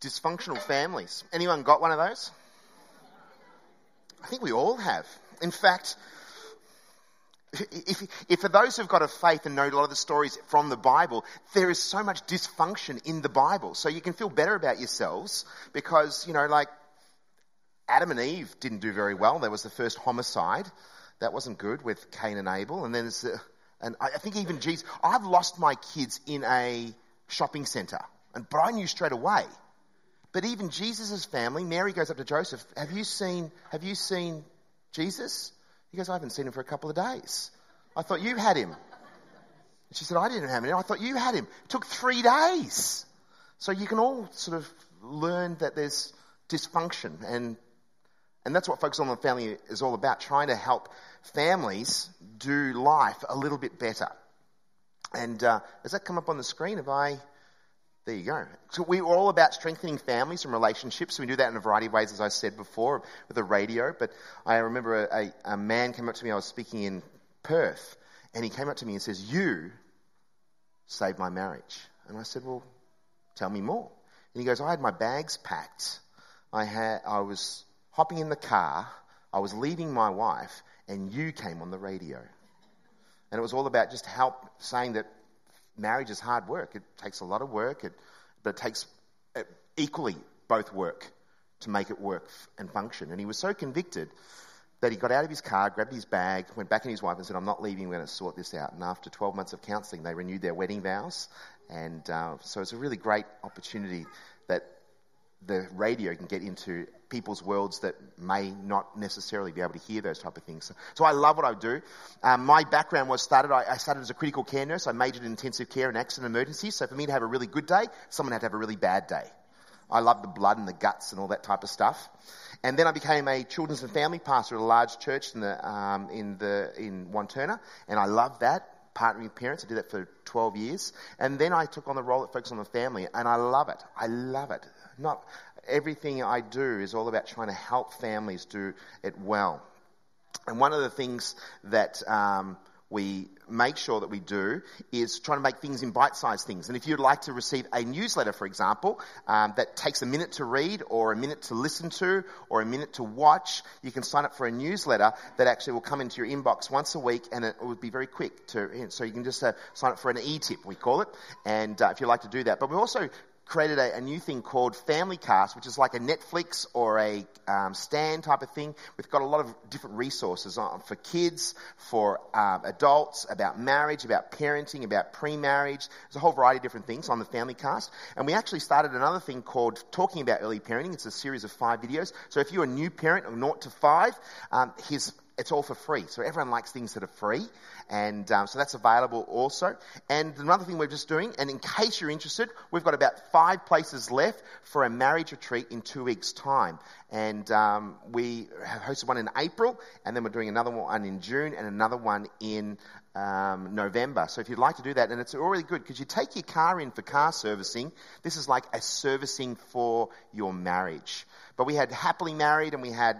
Dysfunctional families. Anyone got one of those? I think we all have. In fact, if, if for those who've got a faith and know a lot of the stories from the Bible, there is so much dysfunction in the Bible. So you can feel better about yourselves because, you know, like Adam and Eve didn't do very well. There was the first homicide. That wasn't good with Cain and Abel. And then there's, uh, and I think even Jesus, I've lost my kids in a shopping centre. And, but I knew straight away. But even Jesus' family, Mary goes up to Joseph, have you seen, have you seen Jesus? He goes, I haven't seen him for a couple of days. I thought you had him. And she said, I didn't have him. I thought you had him. It took three days. So you can all sort of learn that there's dysfunction and and that's what Focus on the Family is all about, trying to help families do life a little bit better. And uh, does that come up on the screen? Have I there you go. So we're all about strengthening families and relationships. We do that in a variety of ways, as I said before, with the radio. But I remember a, a, a man came up to me. I was speaking in Perth, and he came up to me and says, "You saved my marriage." And I said, "Well, tell me more." And he goes, "I had my bags packed. I had, I was hopping in the car. I was leaving my wife, and you came on the radio." And it was all about just help saying that marriage is hard work. It takes a lot of work, it, but it takes uh, equally both work to make it work and function. And he was so convicted that he got out of his car, grabbed his bag, went back in his wife and said, I'm not leaving, we're going to sort this out. And after 12 months of counselling, they renewed their wedding vows. And uh, so it's a really great opportunity the radio can get into people's worlds that may not necessarily be able to hear those type of things. So, so I love what I do. Um, my background was started, I, I, started as a critical care nurse. I majored in intensive care and accident emergencies. So for me to have a really good day, someone had to have a really bad day. I love the blood and the guts and all that type of stuff. And then I became a children's and family pastor at a large church in the, um, in the, in Wantirna. And I love that partnering with parents. I did that for 12 years. And then I took on the role that Focus on the Family, and I love it. I love it. Not everything I do is all about trying to help families do it well. And one of the things that um, we make sure that we do is trying to make things in bite-sized things. And if you'd like to receive a newsletter, for example, um, that takes a minute to read or a minute to listen to or a minute to watch, you can sign up for a newsletter that actually will come into your inbox once a week and it would be very quick to, so you can just uh, sign up for an e-tip, we call it, and uh, if you'd like to do that. But we also created a, a, new thing called Family Cast, which is like a Netflix or a um, Stan type of thing. We've got a lot of different resources on, for kids, for um, adults, about marriage, about parenting, about pre-marriage. There's a whole variety of different things on the Family Cast. And we actually started another thing called Talking About Early Parenting. It's a series of five videos. So if you're a new parent of 0 to 5, um, here's it's all for free. So everyone likes things that are free. And um, so that's available also. And another thing we're just doing, and in case you're interested, we've got about five places left for a marriage retreat in two weeks' time. And um, we have hosted one in April, and then we're doing another one in June, and another one in um, November. So if you'd like to do that, and it's already good because you take your car in for car servicing. This is like a servicing for your marriage. But we had happily married, and we had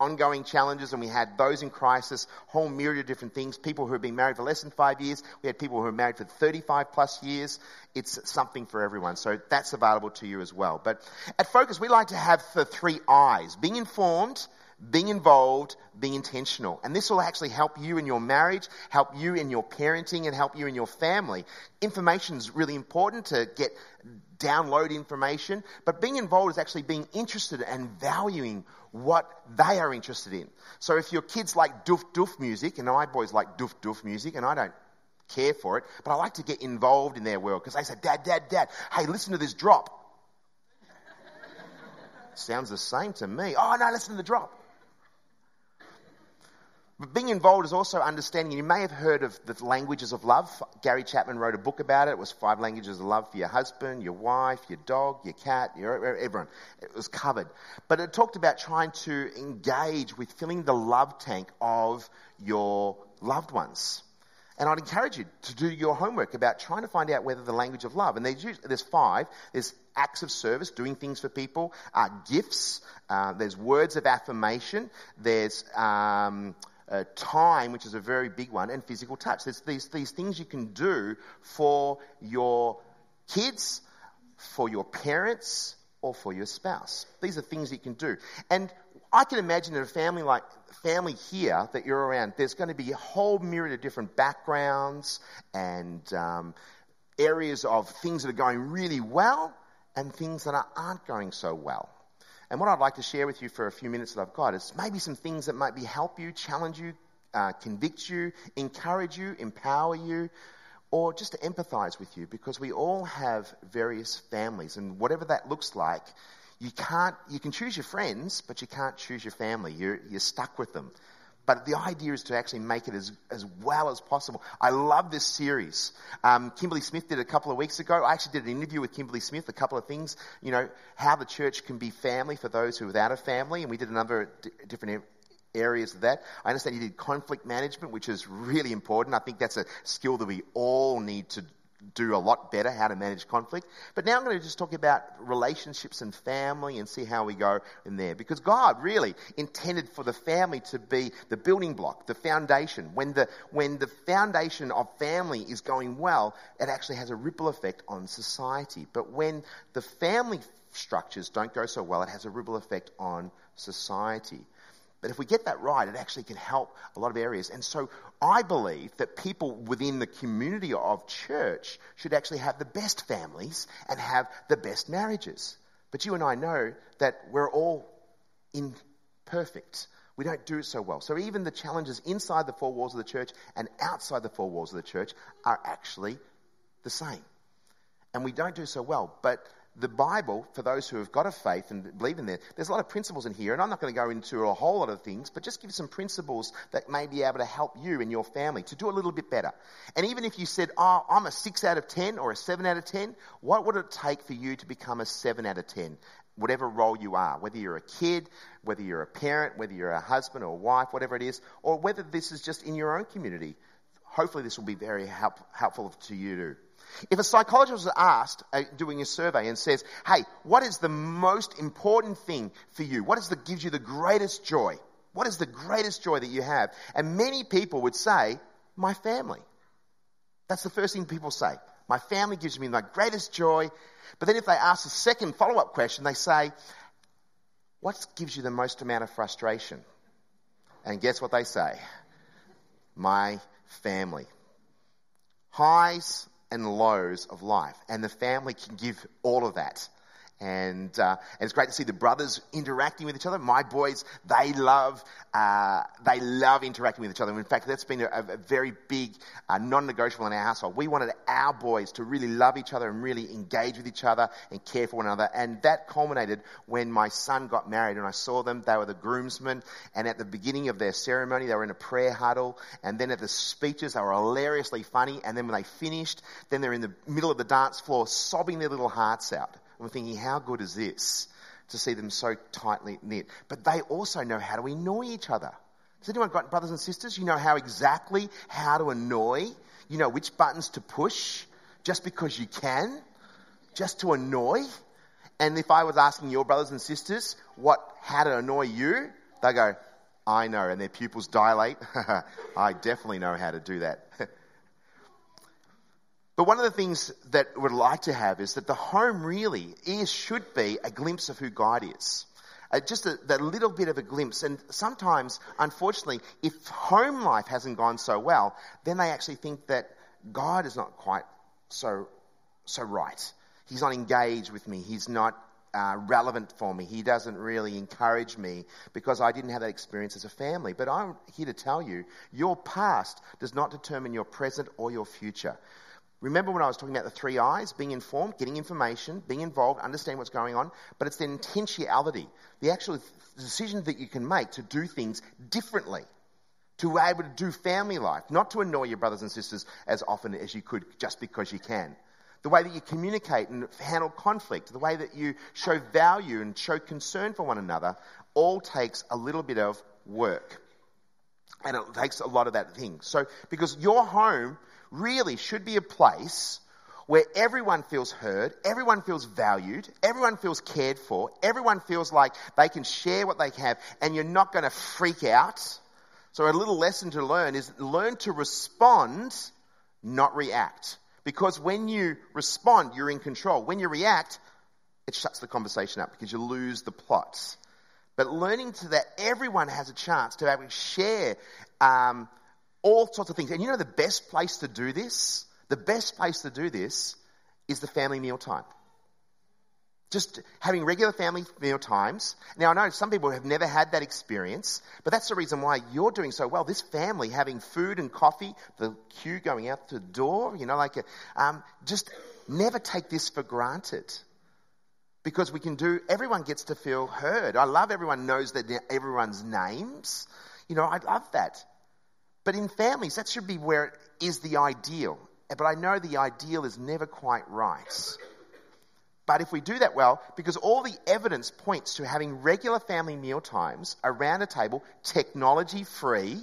ongoing challenges, and we had those in crisis, whole myriad of different things. People who have been married for less than five years. We had people who are married for 35 plus years. It's something for everyone. So that's available to you as well. But at Focus, we like to have the three I's. Being informed, being involved, being intentional. And this will actually help you in your marriage, help you in your parenting, and help you in your family. Information is really important to get download information, but being involved is actually being interested and valuing what they are interested in. So if your kids like doof doof music, and my boys like doof doof music, and I don't care for it, but I like to get involved in their world because they say, Dad, Dad, Dad, hey, listen to this drop. Sounds the same to me. Oh, no, listen to the drop. But being involved is also understanding. You may have heard of the languages of love. Gary Chapman wrote a book about it. It was five languages of love for your husband, your wife, your dog, your cat, your, everyone. It was covered. But it talked about trying to engage with filling the love tank of your loved ones. And I'd encourage you to do your homework about trying to find out whether the language of love, and there's, there's five, there's acts of service, doing things for people, uh, gifts, uh, there's words of affirmation, there's um, uh, time, which is a very big one, and physical touch. There's these, these things you can do for your kids, for your parents, or for your spouse. These are things you can do. And I can imagine in a family like family here that you're around, there's going to be a whole myriad of different backgrounds and um, areas of things that are going really well and things that aren't going so well. And what I'd like to share with you for a few minutes that I've got is maybe some things that might be help you, challenge you, uh, convict you, encourage you, empower you, or just to empathize with you because we all have various families and whatever that looks like, you can't, you can choose your friends, but you can't choose your family. You're, you're stuck with them. But the idea is to actually make it as, as well as possible. I love this series. Um, Kimberly Smith did a couple of weeks ago. I actually did an interview with Kimberly Smith, a couple of things, you know, how the church can be family for those who are without a family. And we did a number of d- different areas of that. I understand you did conflict management, which is really important. I think that's a skill that we all need to do a lot better how to manage conflict. But now I'm going to just talk about relationships and family and see how we go in there. Because God really intended for the family to be the building block, the foundation. When the, when the foundation of family is going well, it actually has a ripple effect on society. But when the family structures don't go so well, it has a ripple effect on society. But if we get that right, it actually can help a lot of areas. And so I believe that people within the community of church should actually have the best families and have the best marriages. But you and I know that we're all imperfect. We don't do it so well. So even the challenges inside the four walls of the church and outside the four walls of the church are actually the same. And we don't do so well. But the Bible, for those who have got a faith and believe in there, there's a lot of principles in here, and I'm not going to go into a whole lot of things, but just give some principles that may be able to help you and your family to do a little bit better. And even if you said, oh, I'm a 6 out of 10 or a 7 out of 10, what would it take for you to become a 7 out of 10? Whatever role you are, whether you're a kid, whether you're a parent, whether you're a husband or a wife, whatever it is, or whether this is just in your own community. Hopefully, this will be very help, helpful to you too. If a psychologist was asked, uh, doing a survey, and says, hey, what is the most important thing for you? What is the, gives you the greatest joy? What is the greatest joy that you have? And many people would say, my family. That's the first thing people say. My family gives me my greatest joy. But then if they ask a second follow up question, they say, what gives you the most amount of frustration? And guess what they say? My family. Highs and lows of life. And the family can give all of that. And, uh, and it's great to see the brothers interacting with each other. My boys, they love, uh, they love interacting with each other. In fact, that's been a, a very big uh, non-negotiable in our household. We wanted our boys to really love each other and really engage with each other and care for one another. And that culminated when my son got married and I saw them. They were the groomsmen. And at the beginning of their ceremony, they were in a prayer huddle. And then at the speeches, they were hilariously funny. And then when they finished, then they're in the middle of the dance floor sobbing their little hearts out. And we're thinking, how good is this to see them so tightly knit? But they also know how to annoy each other. Has anyone got brothers and sisters? You know how exactly how to annoy. You know which buttons to push just because you can, just to annoy. And if I was asking your brothers and sisters what how to annoy you, they go, I know, and their pupils dilate. I definitely know how to do that. But one of the things that we'd like to have is that the home really is, should be a glimpse of who God is. Uh, just a, that little bit of a glimpse. And sometimes, unfortunately, if home life hasn't gone so well, then they actually think that God is not quite so, so right. He's not engaged with me. He's not uh, relevant for me. He doesn't really encourage me because I didn't have that experience as a family. But I'm here to tell you, your past does not determine your present or your future. Remember when I was talking about the three I's? Being informed, getting information, being involved, understand what's going on, but it's the intentionality, the actual decision that you can make to do things differently, to be able to do family life, not to annoy your brothers and sisters as often as you could just because you can. The way that you communicate and handle conflict, the way that you show value and show concern for one another, all takes a little bit of work. And it takes a lot of that thing. So, because your home really should be a place where everyone feels heard, everyone feels valued, everyone feels cared for, everyone feels like they can share what they have, and you're not going to freak out. So, a little lesson to learn is learn to respond, not react. Because when you respond, you're in control. When you react, it shuts the conversation up because you lose the plot. But learning to that everyone has a chance to actually share um, all sorts of things. And you know the best place to do this? The best place to do this is the family meal time. Just having regular family meal times. Now, I know some people have never had that experience, but that's the reason why you're doing so well. This family having food and coffee, the queue going out the door, you know, like, a, um, just never take this for granted. Because we can do, everyone gets to feel heard. I love everyone knows that everyone's names. You know, I love that. But in families, that should be where it is the ideal. But I know the ideal is never quite right. But if we do that well, because all the evidence points to having regular family meal times around a table, technology free,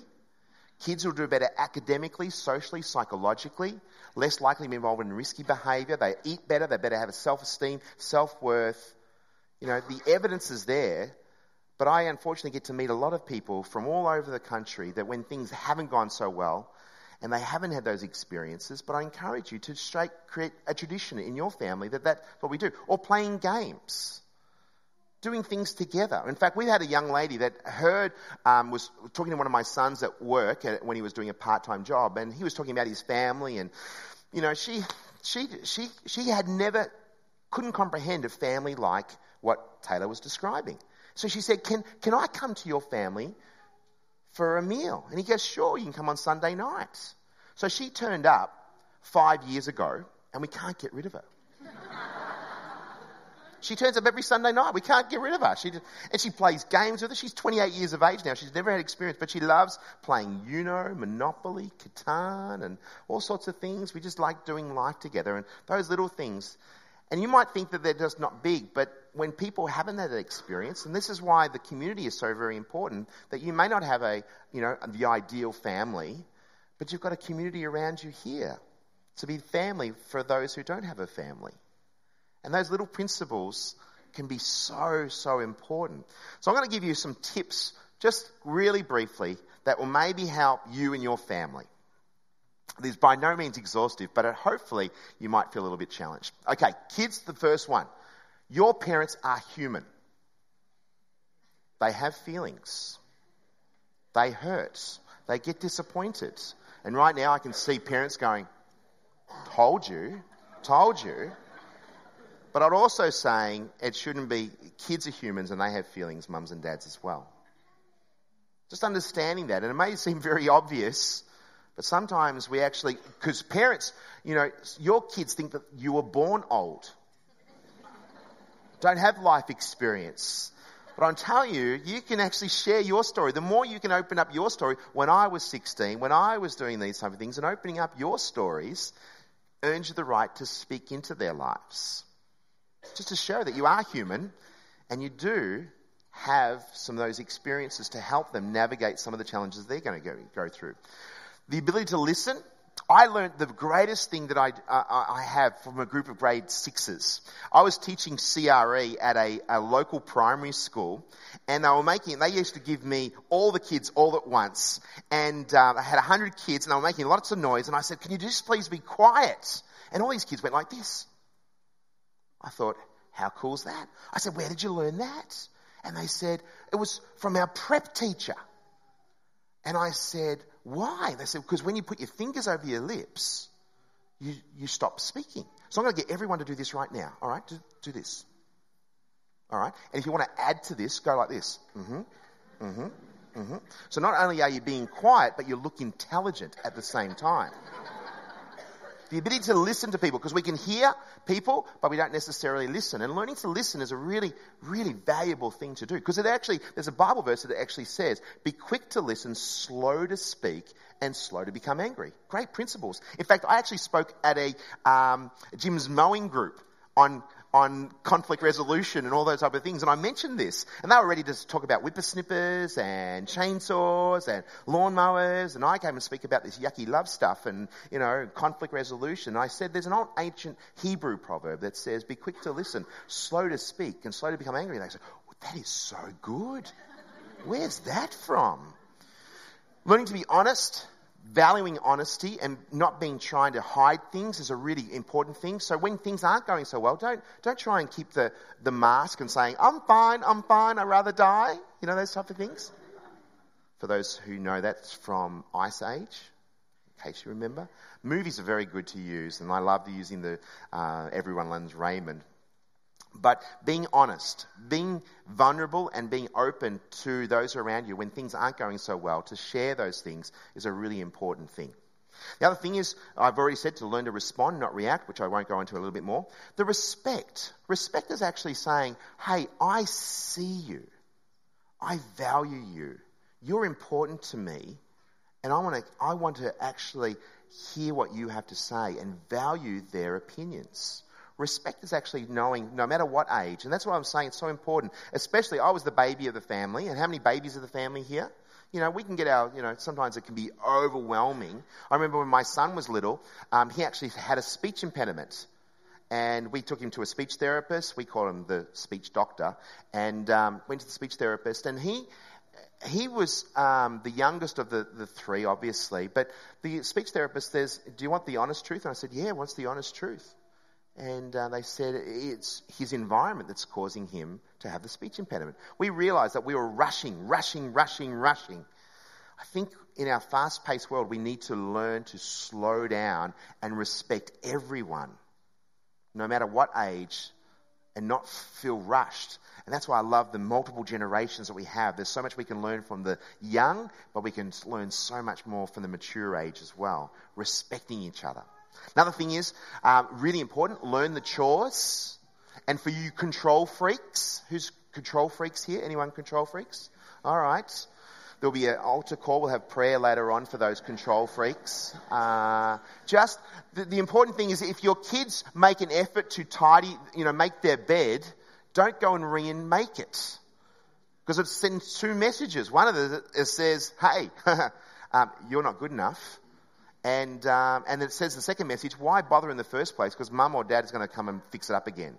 kids will do better academically, socially, psychologically, less likely to be involved in risky behavior, they eat better, they better have a self esteem, self worth. You know, the evidence is there. But I unfortunately get to meet a lot of people from all over the country that when things haven't gone so well, and they haven't had those experiences, but I encourage you to straight create a tradition in your family that that's what we do. Or playing games. Doing things together. In fact, we had a young lady that heard, um, was talking to one of my sons at work when he was doing a part-time job, and he was talking about his family, and, you know, she, she, she, she had never, couldn't comprehend a family like what Taylor was describing. So she said, can, can I come to your family for a meal. And he goes, Sure, you can come on Sunday nights. So she turned up five years ago, and we can't get rid of her. she turns up every Sunday night. We can't get rid of her. She just, and she plays games with us. She's 28 years of age now. She's never had experience, but she loves playing Uno, Monopoly, Catan, and all sorts of things. We just like doing life together. And those little things and you might think that they're just not big, but when people haven't had that experience, and this is why the community is so very important, that you may not have a, you know, the ideal family, but you've got a community around you here to be family for those who don't have a family. And those little principles can be so, so important. So I'm going to give you some tips, just really briefly, that will maybe help you and your family. These by no means exhaustive, but hopefully you might feel a little bit challenged. Okay, kids, the first one. Your parents are human. They have feelings. They hurt. They get disappointed. And right now I can see parents going, told you, told you. But I'd also saying it shouldn't be, kids are humans and they have feelings, mums and dads as well. Just understanding that. And it may seem very obvious, but sometimes we actually, because parents, you know, your kids think that you were born old, don't have life experience. But I'm telling you, you can actually share your story. The more you can open up your story, when I was 16, when I was doing these type of things, and opening up your stories earns you the right to speak into their lives. Just to show that you are human and you do have some of those experiences to help them navigate some of the challenges they're going to go, go through. The ability to listen. I learned the greatest thing that I, uh, I have from a group of grade sixes. I was teaching CRE at a, a local primary school, and they were making, they used to give me all the kids all at once, and uh, I had 100 kids, and they were making lots of noise, and I said, can you just please be quiet? And all these kids went like this. I thought, how cool is that? I said, where did you learn that? And they said, it was from our prep teacher. And I said, why? They said, because when you put your fingers over your lips, you, you stop speaking. So I'm going to get everyone to do this right now. All right? Do, do this. All right? And if you want to add to this, go like this. Mm-hmm. Mm-hmm. Mm-hmm. So not only are you being quiet, but you look intelligent at the same time. The ability to listen to people, because we can hear people, but we don't necessarily listen. And learning to listen is a really, really valuable thing to do. Because it actually, there's a Bible verse that actually says, be quick to listen, slow to speak, and slow to become angry. Great principles. In fact, I actually spoke at a um, Jim's mowing group on on conflict resolution and all those type of things. And I mentioned this, and they were ready to talk about whippersnippers and chainsaws and lawnmowers. And I came and speak about this yucky love stuff and, you know, conflict resolution. And I said there's an old ancient Hebrew proverb that says, be quick to listen, slow to speak, and slow to become angry. And they said, oh, that is so good. Where's that from? Learning to be honest, valuing honesty and not being trying to hide things is a really important thing. So when things aren't going so well, don't, don't try and keep the, the mask and saying, I'm fine, I'm fine, I'd rather die. You know, those type of things. For those who know, that's from Ice Age, in case you remember. Movies are very good to use, and I love using the uh, Everyone Loves Raymond but being honest, being vulnerable and being open to those around you when things aren't going so well, to share those things is a really important thing. The other thing is, I've already said to learn to respond, not react, which I won't go into a little bit more. The respect. Respect is actually saying, hey, I see you. I value you. You're important to me. And I want to, I want to actually hear what you have to say and value their opinions. Respect is actually knowing no matter what age. And that's why I'm saying it's so important. Especially, I was the baby of the family. And how many babies of the family here? You know, we can get our, you know, sometimes it can be overwhelming. I remember when my son was little, um, he actually had a speech impediment. And we took him to a speech therapist. We call him the speech doctor. And um, went to the speech therapist. And he, he was um, the youngest of the, the three, obviously. But the speech therapist says, Do you want the honest truth? And I said, Yeah, what's the honest truth? And uh, they said it's his environment that's causing him to have the speech impediment. We realized that we were rushing, rushing, rushing, rushing. I think in our fast paced world, we need to learn to slow down and respect everyone, no matter what age, and not feel rushed. And that's why I love the multiple generations that we have. There's so much we can learn from the young, but we can learn so much more from the mature age as well, respecting each other. Another thing is, um, really important, learn the chores. And for you control freaks, who's control freaks here? Anyone control freaks? All right. There'll be an altar call. We'll have prayer later on for those control freaks. Uh, just the, the, important thing is if your kids make an effort to tidy, you know, make their bed, don't go and ring and make it. Because it sends two messages. One of them says, hey, um, you're not good enough. And, um, and it says the second message, why bother in the first place? Because mum or dad is going to come and fix it up again.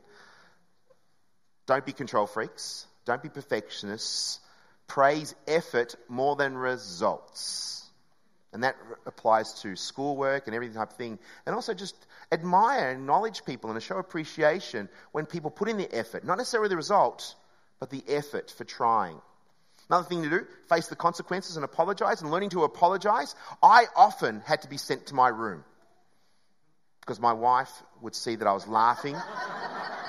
Don't be control freaks. Don't be perfectionists. Praise effort more than results. And that applies to schoolwork and every type of thing. And also just admire and acknowledge people and show appreciation when people put in the effort. Not necessarily the result, but the effort for trying. Another thing to do, face the consequences and apologize. And learning to apologize, I often had to be sent to my room because my wife would see that I was laughing.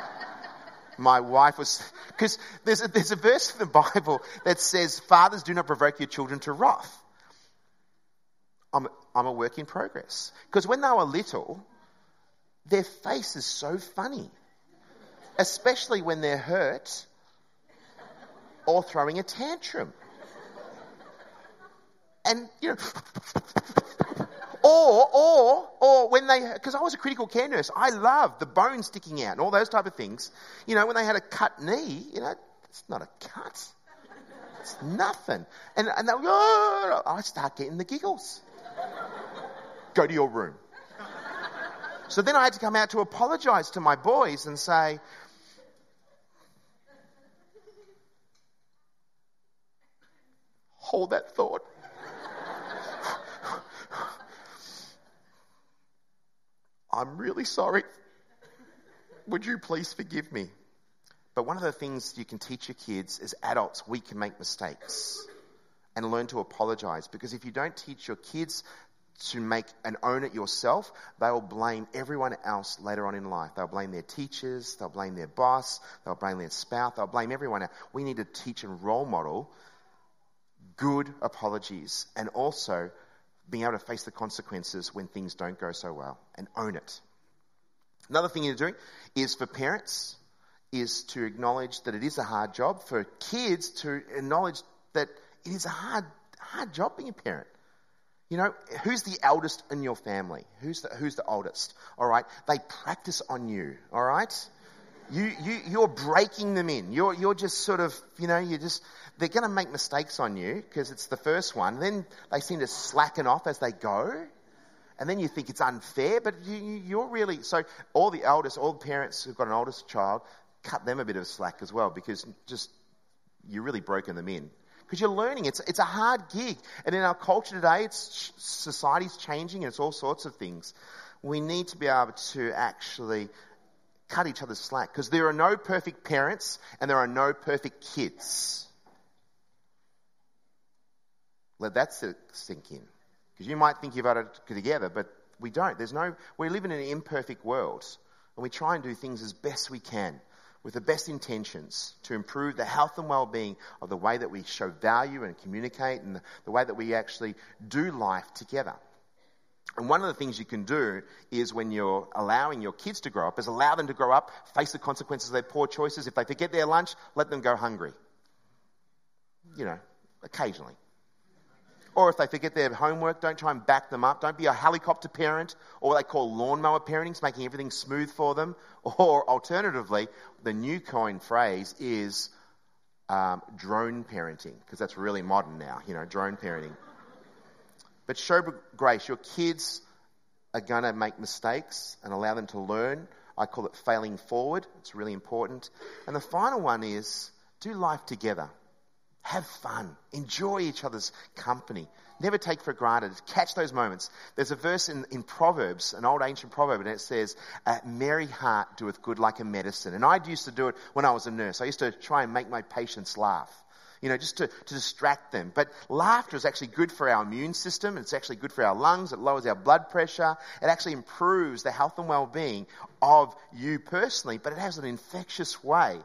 my wife was, because there's a, there's a verse in the Bible that says, Fathers, do not provoke your children to wrath. I'm, I'm a work in progress. Because when they were little, their face is so funny, especially when they're hurt or throwing a tantrum. And, you know, or, or, or when they, because I was a critical care nurse, I love the bone sticking out and all those type of things. You know, when they had a cut knee, you know, it's not a cut. It's nothing. And, and they, oh, I start getting the giggles. Go to your room. So then I had to come out to apologize to my boys and say, hold that thought. I'm really sorry. Would you please forgive me? But one of the things you can teach your kids as adults, we can make mistakes and learn to apologize. Because if you don't teach your kids to make and own it yourself, they will blame everyone else later on in life. They'll blame their teachers, they'll blame their boss, they'll blame their spouse, they'll blame everyone else. We need to teach and role model good apologies and also being able to face the consequences when things don't go so well and own it. Another thing you're doing is for parents is to acknowledge that it is a hard job. For kids to acknowledge that it is a hard, hard job being a parent. You know, who's the eldest in your family? Who's the, who's the oldest? All right. They practice on you. All right. You, you, you're breaking them in. You're, you're just sort of, you know, you just, they're going to make mistakes on you because it's the first one. Then they seem to slacken off as they go. And then you think it's unfair, but you, are really, so all the eldest, all the parents who've got an oldest child, cut them a bit of slack as well because just, you're really broken them in. because you're learning. It's, it's a hard gig. And in our culture today, it's, society's changing and it's all sorts of things. We need to be able to actually cut each other's slack because there are no perfect parents and there are no perfect kids. Let that sink in. Because you might think you've got it together, but we don't. There's no, we live in an imperfect world and we try and do things as best we can with the best intentions to improve the health and well-being of the way that we show value and communicate and the way that we actually do life together. And one of the things you can do is when you're allowing your kids to grow up, is allow them to grow up, face the consequences of their poor choices. If they forget their lunch, let them go hungry. You know, occasionally. Or if they forget their homework, don't try and back them up. Don't be a helicopter parent or what they call lawnmower parenting, making everything smooth for them. Or alternatively, the new coin phrase is um, drone parenting, because that's really modern now, you know, drone parenting. But show grace. Your kids are going to make mistakes and allow them to learn. I call it failing forward. It's really important. And the final one is do life together. Have fun. Enjoy each other's company. Never take for granted. Catch those moments. There's a verse in, in Proverbs, an old ancient proverb, and it says, A merry heart doeth good like a medicine. And I used to do it when I was a nurse. I used to try and make my patients laugh. You know, just to, to distract them. But laughter is actually good for our immune system. It's actually good for our lungs. It lowers our blood pressure. It actually improves the health and well-being of you personally, but it has an infectious way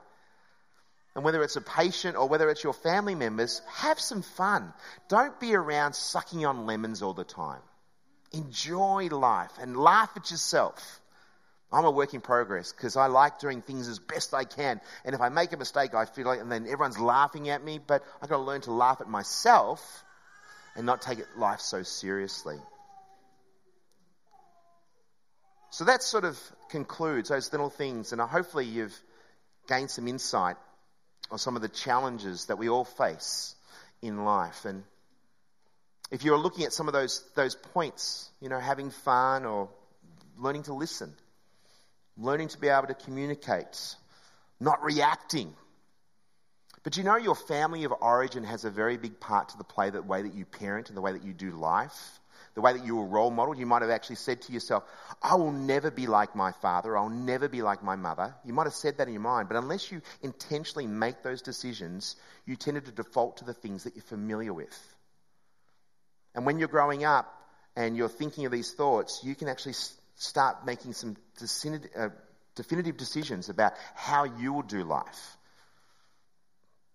and whether it's a patient or whether it's your family members, have some fun. Don't be around sucking on lemons all the time. Enjoy life and laugh at yourself. I'm a work in progress because I like doing things as best I can. And if I make a mistake, I feel like, and then everyone's laughing at me, but I've got to learn to laugh at myself and not take life so seriously. So that sort of concludes those little things, and hopefully you've gained some insight on some of the challenges that we all face in life. And if you're looking at some of those, those points, you know, having fun or learning to listen, learning to be able to communicate, not reacting. But you know, your family of origin has a very big part to the play the way that you parent and the way that you do life the way that you were role modeled. You might have actually said to yourself, I will never be like my father. I'll never be like my mother. You might have said that in your mind, but unless you intentionally make those decisions, you tended to default to the things that you're familiar with. And when you're growing up and you're thinking of these thoughts, you can actually start making some uh, definitive decisions about how you will do life.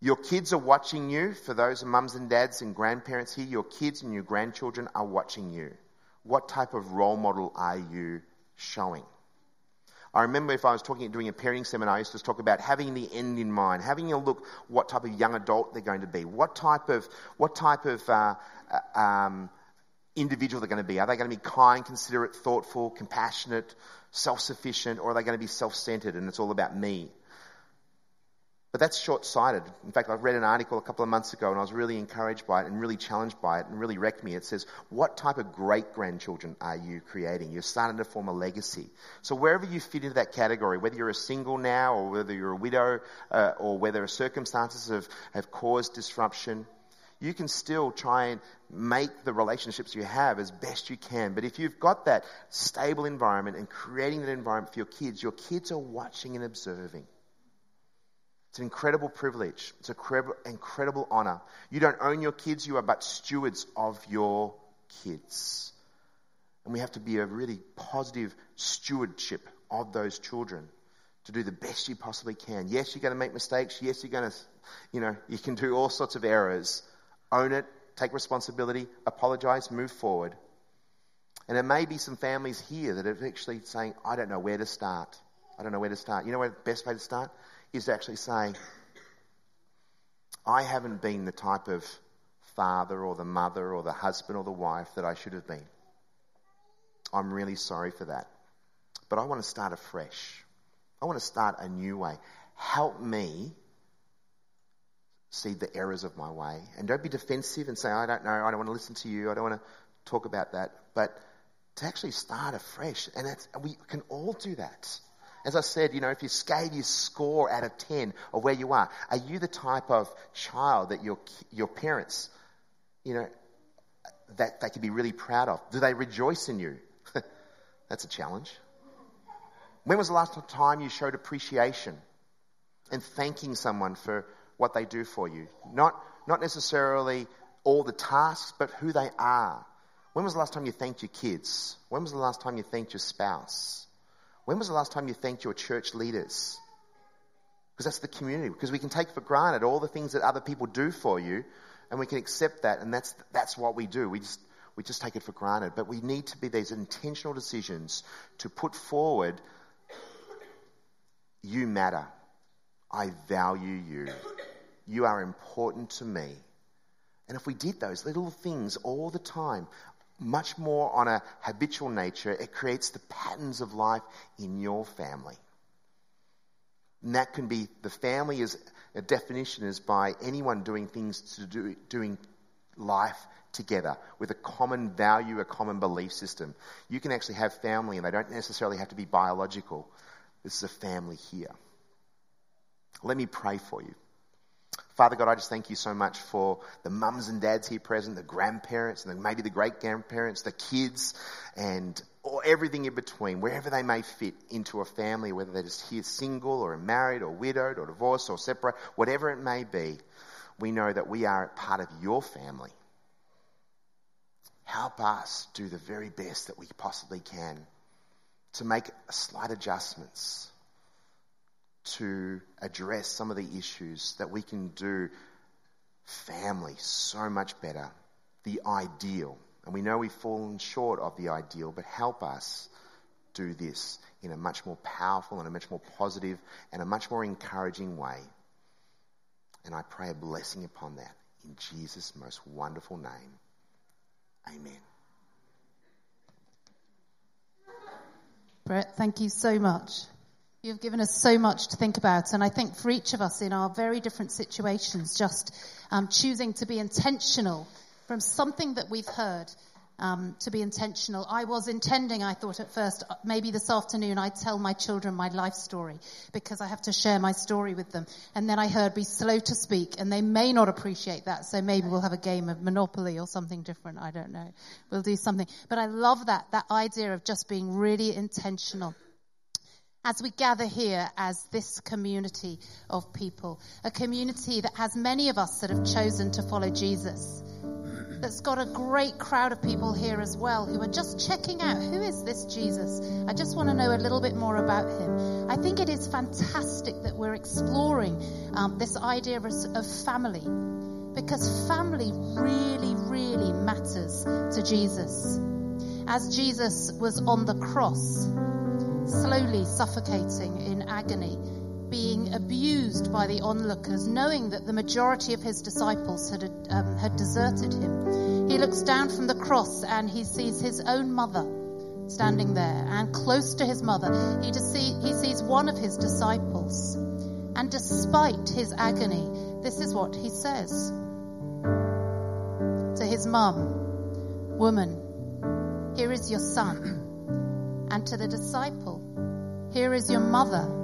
Your kids are watching you. For those mums and dads and grandparents here, your kids and your grandchildren are watching you. What type of role model are you showing? I remember if I was talking, doing a parenting seminar, I used to talk about having the end in mind, having a look what type of young adult they're going to be, what type of, what type of uh, uh um, individual they're going to be. Are they going to be kind, considerate, thoughtful, compassionate, self-sufficient, or are they going to be self-centered and it's all about me? But that's short sighted. In fact, I read an article a couple of months ago and I was really encouraged by it and really challenged by it and really wrecked me. It says, What type of great grandchildren are you creating? You're starting to form a legacy. So, wherever you fit into that category, whether you're a single now or whether you're a widow uh, or whether circumstances have, have caused disruption, you can still try and make the relationships you have as best you can. But if you've got that stable environment and creating that environment for your kids, your kids are watching and observing. It's an incredible privilege. It's an incredible, honor. You don't own your kids, you are but stewards of your kids. And we have to be a really positive stewardship of those children to do the best you possibly can. Yes, you're going to make mistakes. Yes, you're going to, you know, you can do all sorts of errors. Own it, take responsibility, apologize, move forward. And there may be some families here that are actually saying, I don't know where to start. I don't know where to start. You know where the best way to start? is to actually say, I haven't been the type of father or the mother or the husband or the wife that I should have been. I'm really sorry for that. But I want to start afresh. I want to start a new way. Help me see the errors of my way. And don't be defensive and say, I don't know, I don't want to listen to you, I don't want to talk about that. But to actually start afresh. And we can all do that. As I said, you know, if you scale your score out of 10 of where you are, are you the type of child that your, your parents, you know, that they can be really proud of? Do they rejoice in you? That's a challenge. When was the last time you showed appreciation and thanking someone for what they do for you? Not, not necessarily all the tasks, but who they are. When was the last time you thanked your kids? When was the last time you thanked your spouse? When was the last time you thanked your church leaders? Because that's the community. Because we can take for granted all the things that other people do for you, and we can accept that, and that's that's what we do. We just we just take it for granted. But we need to be these intentional decisions to put forward. You matter. I value you. You are important to me. And if we did those little things all the time, much more on a habitual nature, it creates the patterns of life in your family. And that can be the family is a definition is by anyone doing things to do doing life together with a common value, a common belief system. You can actually have family and they don't necessarily have to be biological. This is a family here. Let me pray for you. Father God, I just thank you so much for the mums and dads here present, the grandparents, and maybe the great grandparents, the kids, and or everything in between, wherever they may fit into a family, whether they're just here single or married or widowed or divorced or separate, whatever it may be, we know that we are part of your family. Help us do the very best that we possibly can to make slight adjustments to address some of the issues that we can do family so much better, the ideal. And we know we've fallen short of the ideal, but help us do this in a much more powerful and a much more positive and a much more encouraging way. And I pray a blessing upon that in Jesus' most wonderful name. Amen. Brett, thank you so much. You've given us so much to think about, and I think for each of us in our very different situations, just um, choosing to be intentional from something that we've heard um, to be intentional. I was intending, I thought at first, uh, maybe this afternoon I'd tell my children my life story because I have to share my story with them. And then I heard be slow to speak, and they may not appreciate that, so maybe we'll have a game of Monopoly or something different. I don't know. We'll do something. But I love that, that idea of just being really intentional as we gather here as this community of people, a community that has many of us that have chosen to follow Jesus, that's got a great crowd of people here as well who are just checking out who is this Jesus? I just want to know a little bit more about him. I think it is fantastic that we're exploring um, this idea of, of family because family really, really matters to Jesus. As Jesus was on the cross, slowly suffocating in agony, being abused by the onlookers, knowing that the majority of his disciples had, um, had deserted him. He looks down from the cross and he sees his own mother standing there, and close to his mother, he, he sees one of his disciples. And despite his agony, this is what he says to his mum Woman, here is your son and to the disciple, Here is your mother.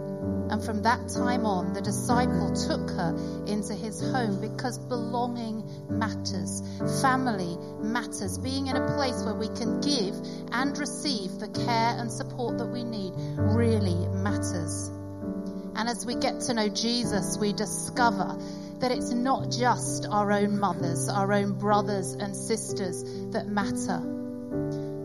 And from that time on, the disciple took her into his home because belonging matters. Family matters. Being in a place where we can give and receive the care and support that we need really matters. And as we get to know Jesus, we discover that it's not just our own mothers, our own brothers and sisters that matter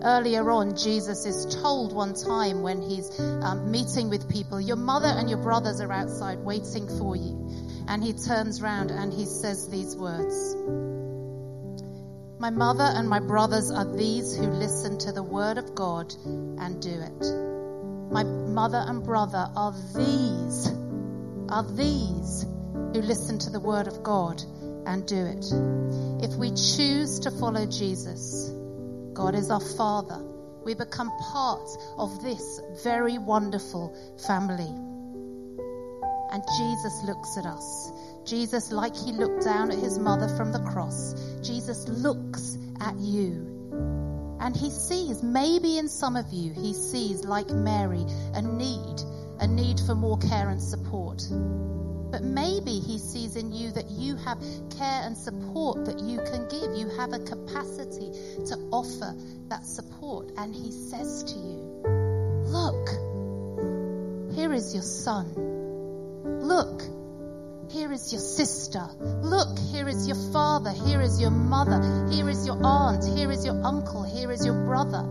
Earlier on, Jesus is told one time when he's um, meeting with people, Your mother and your brothers are outside waiting for you. And he turns around and he says these words My mother and my brothers are these who listen to the word of God and do it. My mother and brother are these, are these who listen to the word of God and do it. If we choose to follow Jesus, God is our Father. We become part of this very wonderful family. And Jesus looks at us. Jesus, like he looked down at his mother from the cross, Jesus looks at you. And he sees, maybe in some of you, he sees, like Mary, a need, a need for more care and support. But maybe he sees in you that you have care and support that you can give. You have a capacity to offer that support. And he says to you, Look, here is your son. Look, here is your sister. Look, here is your father. Here is your mother. Here is your aunt. Here is your uncle. Here is your brother.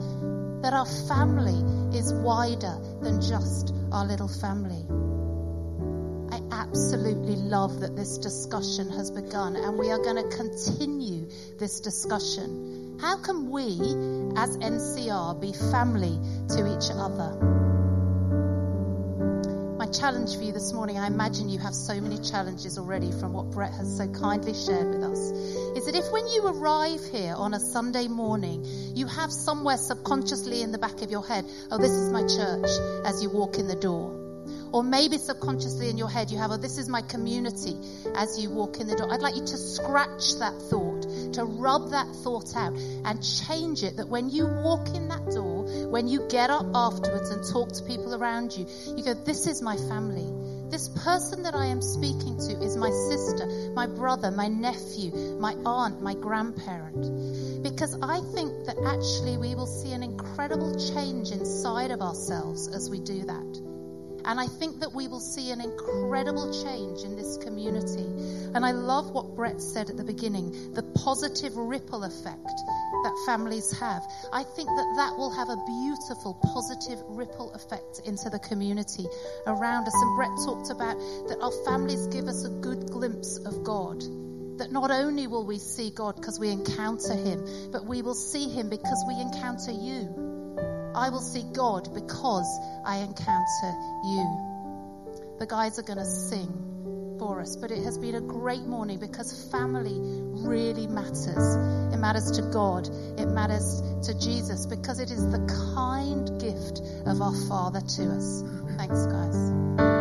That our family is wider than just our little family. Absolutely love that this discussion has begun and we are going to continue this discussion. How can we, as NCR, be family to each other? My challenge for you this morning, I imagine you have so many challenges already from what Brett has so kindly shared with us, is that if when you arrive here on a Sunday morning, you have somewhere subconsciously in the back of your head, oh, this is my church, as you walk in the door. Or maybe subconsciously in your head, you have, oh, this is my community as you walk in the door. I'd like you to scratch that thought, to rub that thought out and change it that when you walk in that door, when you get up afterwards and talk to people around you, you go, this is my family. This person that I am speaking to is my sister, my brother, my nephew, my aunt, my grandparent. Because I think that actually we will see an incredible change inside of ourselves as we do that. And I think that we will see an incredible change in this community. And I love what Brett said at the beginning the positive ripple effect that families have. I think that that will have a beautiful positive ripple effect into the community around us. And Brett talked about that our families give us a good glimpse of God that not only will we see God because we encounter Him, but we will see Him because we encounter you. I will see God because I encounter you. The guys are going to sing for us, but it has been a great morning because family really matters. It matters to God, it matters to Jesus because it is the kind gift of our Father to us. Thanks, guys.